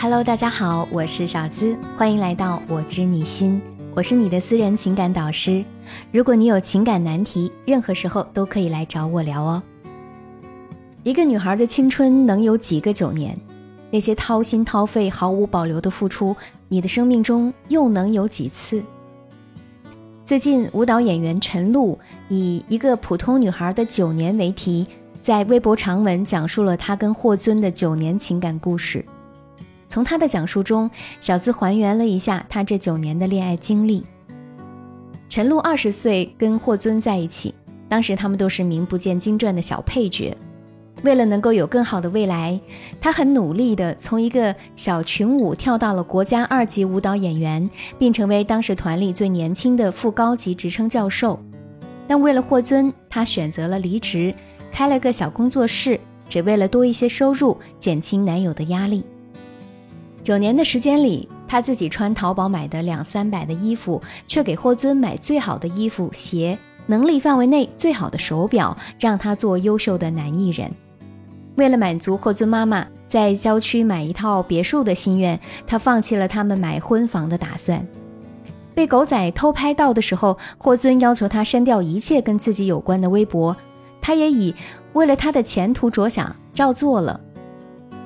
Hello，大家好，我是小资，欢迎来到我知你心，我是你的私人情感导师。如果你有情感难题，任何时候都可以来找我聊哦。一个女孩的青春能有几个九年？那些掏心掏肺、毫无保留的付出，你的生命中又能有几次？最近，舞蹈演员陈露以一个普通女孩的九年为题，在微博长文讲述了她跟霍尊的九年情感故事。从她的讲述中，小资还原了一下她这九年的恋爱经历。陈露二十岁跟霍尊在一起，当时他们都是名不见经传的小配角。为了能够有更好的未来，他很努力地从一个小群舞跳到了国家二级舞蹈演员，并成为当时团里最年轻的副高级职称教授。但为了霍尊，他选择了离职，开了个小工作室，只为了多一些收入，减轻男友的压力。九年的时间里，他自己穿淘宝买的两三百的衣服，却给霍尊买最好的衣服、鞋，能力范围内最好的手表，让他做优秀的男艺人。为了满足霍尊妈妈在郊区买一套别墅的心愿，他放弃了他们买婚房的打算。被狗仔偷拍到的时候，霍尊要求他删掉一切跟自己有关的微博，他也以为了他的前途着想照做了。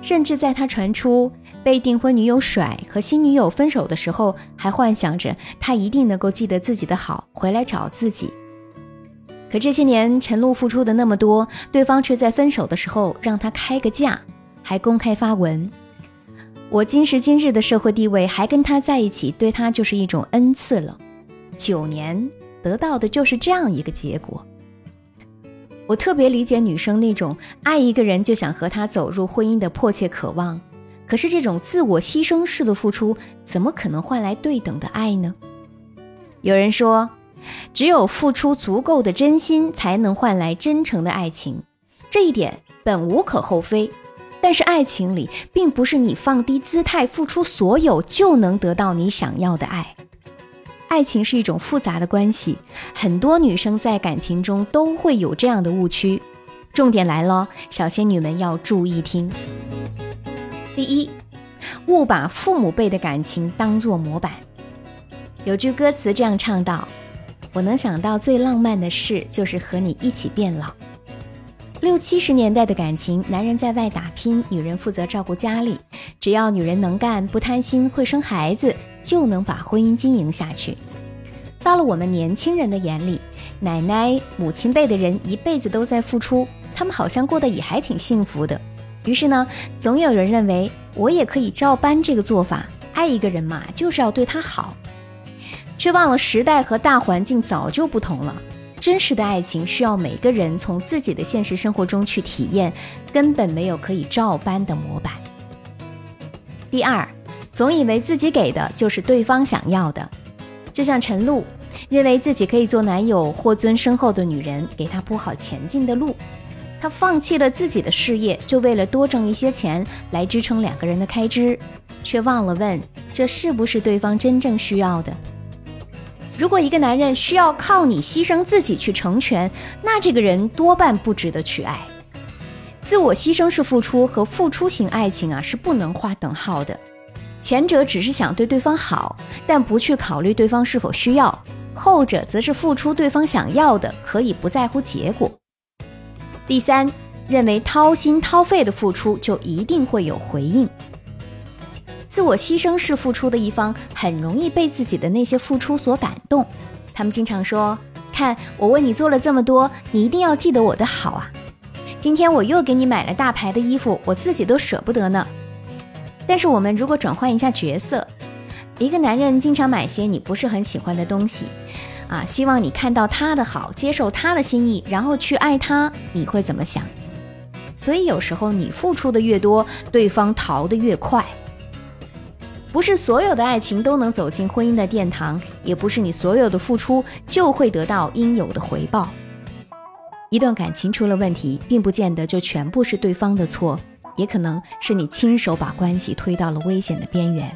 甚至在他传出被订婚女友甩和新女友分手的时候，还幻想着他一定能够记得自己的好，回来找自己。可这些年，陈露付出的那么多，对方却在分手的时候让他开个价，还公开发文。我今时今日的社会地位，还跟他在一起，对他就是一种恩赐了。九年得到的就是这样一个结果。我特别理解女生那种爱一个人就想和他走入婚姻的迫切渴望，可是这种自我牺牲式的付出，怎么可能换来对等的爱呢？有人说。只有付出足够的真心，才能换来真诚的爱情，这一点本无可厚非。但是爱情里，并不是你放低姿态付出所有就能得到你想要的爱。爱情是一种复杂的关系，很多女生在感情中都会有这样的误区。重点来了，小仙女们要注意听。第一，勿把父母辈的感情当作模板。有句歌词这样唱道。我能想到最浪漫的事，就是和你一起变老。六七十年代的感情，男人在外打拼，女人负责照顾家里。只要女人能干、不贪心、会生孩子，就能把婚姻经营下去。到了我们年轻人的眼里，奶奶、母亲辈的人一辈子都在付出，他们好像过得也还挺幸福的。于是呢，总有人认为我也可以照搬这个做法。爱一个人嘛，就是要对他好。却忘了时代和大环境早就不同了。真实的爱情需要每个人从自己的现实生活中去体验，根本没有可以照搬的模板。第二，总以为自己给的就是对方想要的，就像陈露，认为自己可以做男友霍尊身后的女人，给他铺好前进的路。他放弃了自己的事业，就为了多挣一些钱来支撑两个人的开支，却忘了问这是不是对方真正需要的。如果一个男人需要靠你牺牲自己去成全，那这个人多半不值得去爱。自我牺牲式付出和付出型爱情啊是不能划等号的，前者只是想对对方好，但不去考虑对方是否需要；后者则是付出对方想要的，可以不在乎结果。第三，认为掏心掏肺的付出就一定会有回应。自我牺牲式付出的一方很容易被自己的那些付出所感动，他们经常说：“看我为你做了这么多，你一定要记得我的好啊！今天我又给你买了大牌的衣服，我自己都舍不得呢。”但是我们如果转换一下角色，一个男人经常买些你不是很喜欢的东西，啊，希望你看到他的好，接受他的心意，然后去爱他，你会怎么想？所以有时候你付出的越多，对方逃得越快。不是所有的爱情都能走进婚姻的殿堂，也不是你所有的付出就会得到应有的回报。一段感情出了问题，并不见得就全部是对方的错，也可能是你亲手把关系推到了危险的边缘。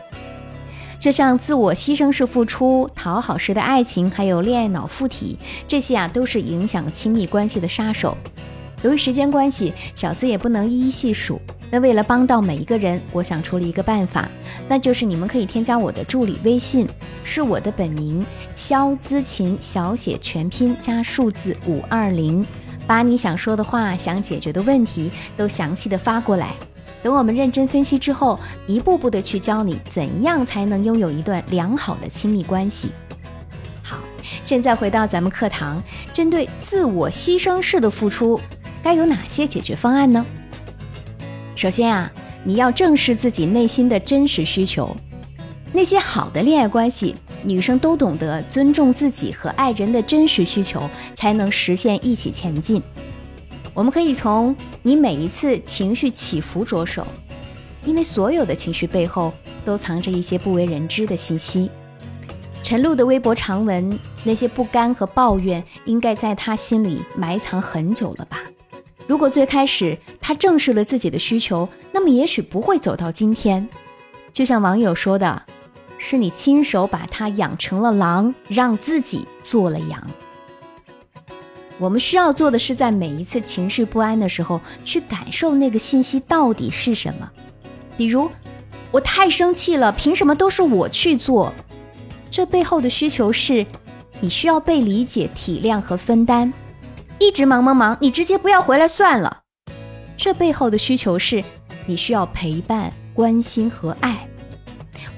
就像自我牺牲式付出、讨好式的爱情，还有恋爱脑附体，这些啊都是影响亲密关系的杀手。由于时间关系，小资也不能一一细数。那为了帮到每一个人，我想出了一个办法，那就是你们可以添加我的助理微信，是我的本名肖姿琴，小写全拼加数字五二零，把你想说的话、想解决的问题都详细的发过来。等我们认真分析之后，一步步的去教你怎样才能拥有一段良好的亲密关系。好，现在回到咱们课堂，针对自我牺牲式的付出。该有哪些解决方案呢？首先啊，你要正视自己内心的真实需求。那些好的恋爱关系，女生都懂得尊重自己和爱人的真实需求，才能实现一起前进。我们可以从你每一次情绪起伏着手，因为所有的情绪背后都藏着一些不为人知的信息。陈露的微博长文，那些不甘和抱怨，应该在他心里埋藏很久了吧。如果最开始他正视了自己的需求，那么也许不会走到今天。就像网友说的，是你亲手把他养成了狼，让自己做了羊。我们需要做的是，在每一次情绪不安的时候，去感受那个信息到底是什么。比如，我太生气了，凭什么都是我去做？这背后的需求是，你需要被理解、体谅和分担。一直忙忙忙，你直接不要回来算了。这背后的需求是，你需要陪伴、关心和爱。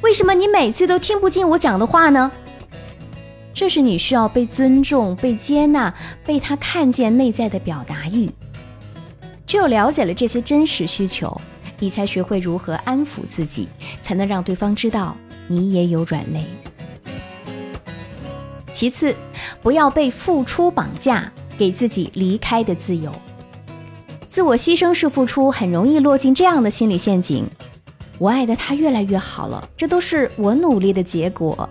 为什么你每次都听不进我讲的话呢？这是你需要被尊重、被接纳、被他看见内在的表达欲。只有了解了这些真实需求，你才学会如何安抚自己，才能让对方知道你也有软肋。其次，不要被付出绑架。给自己离开的自由，自我牺牲式付出很容易落进这样的心理陷阱：我爱的他越来越好了，这都是我努力的结果。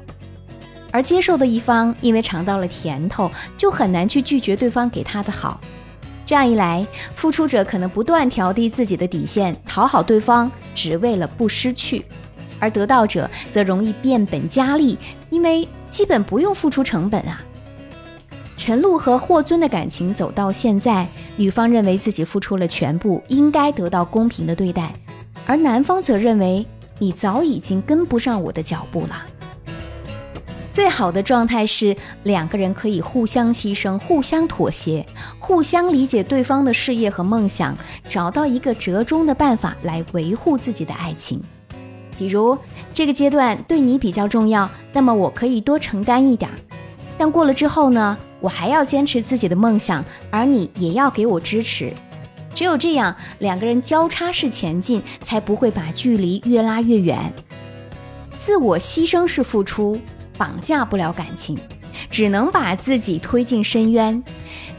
而接受的一方因为尝到了甜头，就很难去拒绝对方给他的好。这样一来，付出者可能不断调低自己的底线，讨好对方，只为了不失去；而得到者则容易变本加厉，因为基本不用付出成本啊。陈露和霍尊的感情走到现在，女方认为自己付出了全部，应该得到公平的对待，而男方则认为你早已经跟不上我的脚步了。最好的状态是两个人可以互相牺牲、互相妥协、互相理解对方的事业和梦想，找到一个折中的办法来维护自己的爱情。比如这个阶段对你比较重要，那么我可以多承担一点，但过了之后呢？我还要坚持自己的梦想，而你也要给我支持。只有这样，两个人交叉式前进，才不会把距离越拉越远。自我牺牲式付出绑架不了感情，只能把自己推进深渊。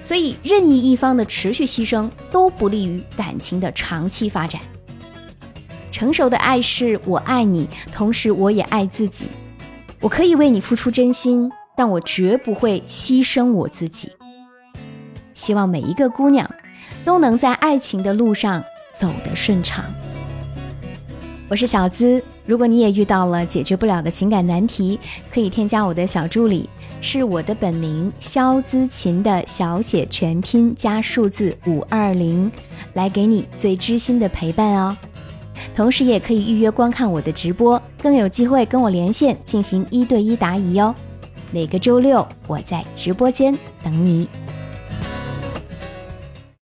所以，任意一方的持续牺牲都不利于感情的长期发展。成熟的爱是我爱你，同时我也爱自己。我可以为你付出真心。但我绝不会牺牲我自己。希望每一个姑娘都能在爱情的路上走得顺畅。我是小资，如果你也遇到了解决不了的情感难题，可以添加我的小助理，是我的本名肖姿琴的小写全拼加数字五二零，来给你最知心的陪伴哦。同时也可以预约观看我的直播，更有机会跟我连线进行一对一答疑哟。每个周六，我在直播间等你。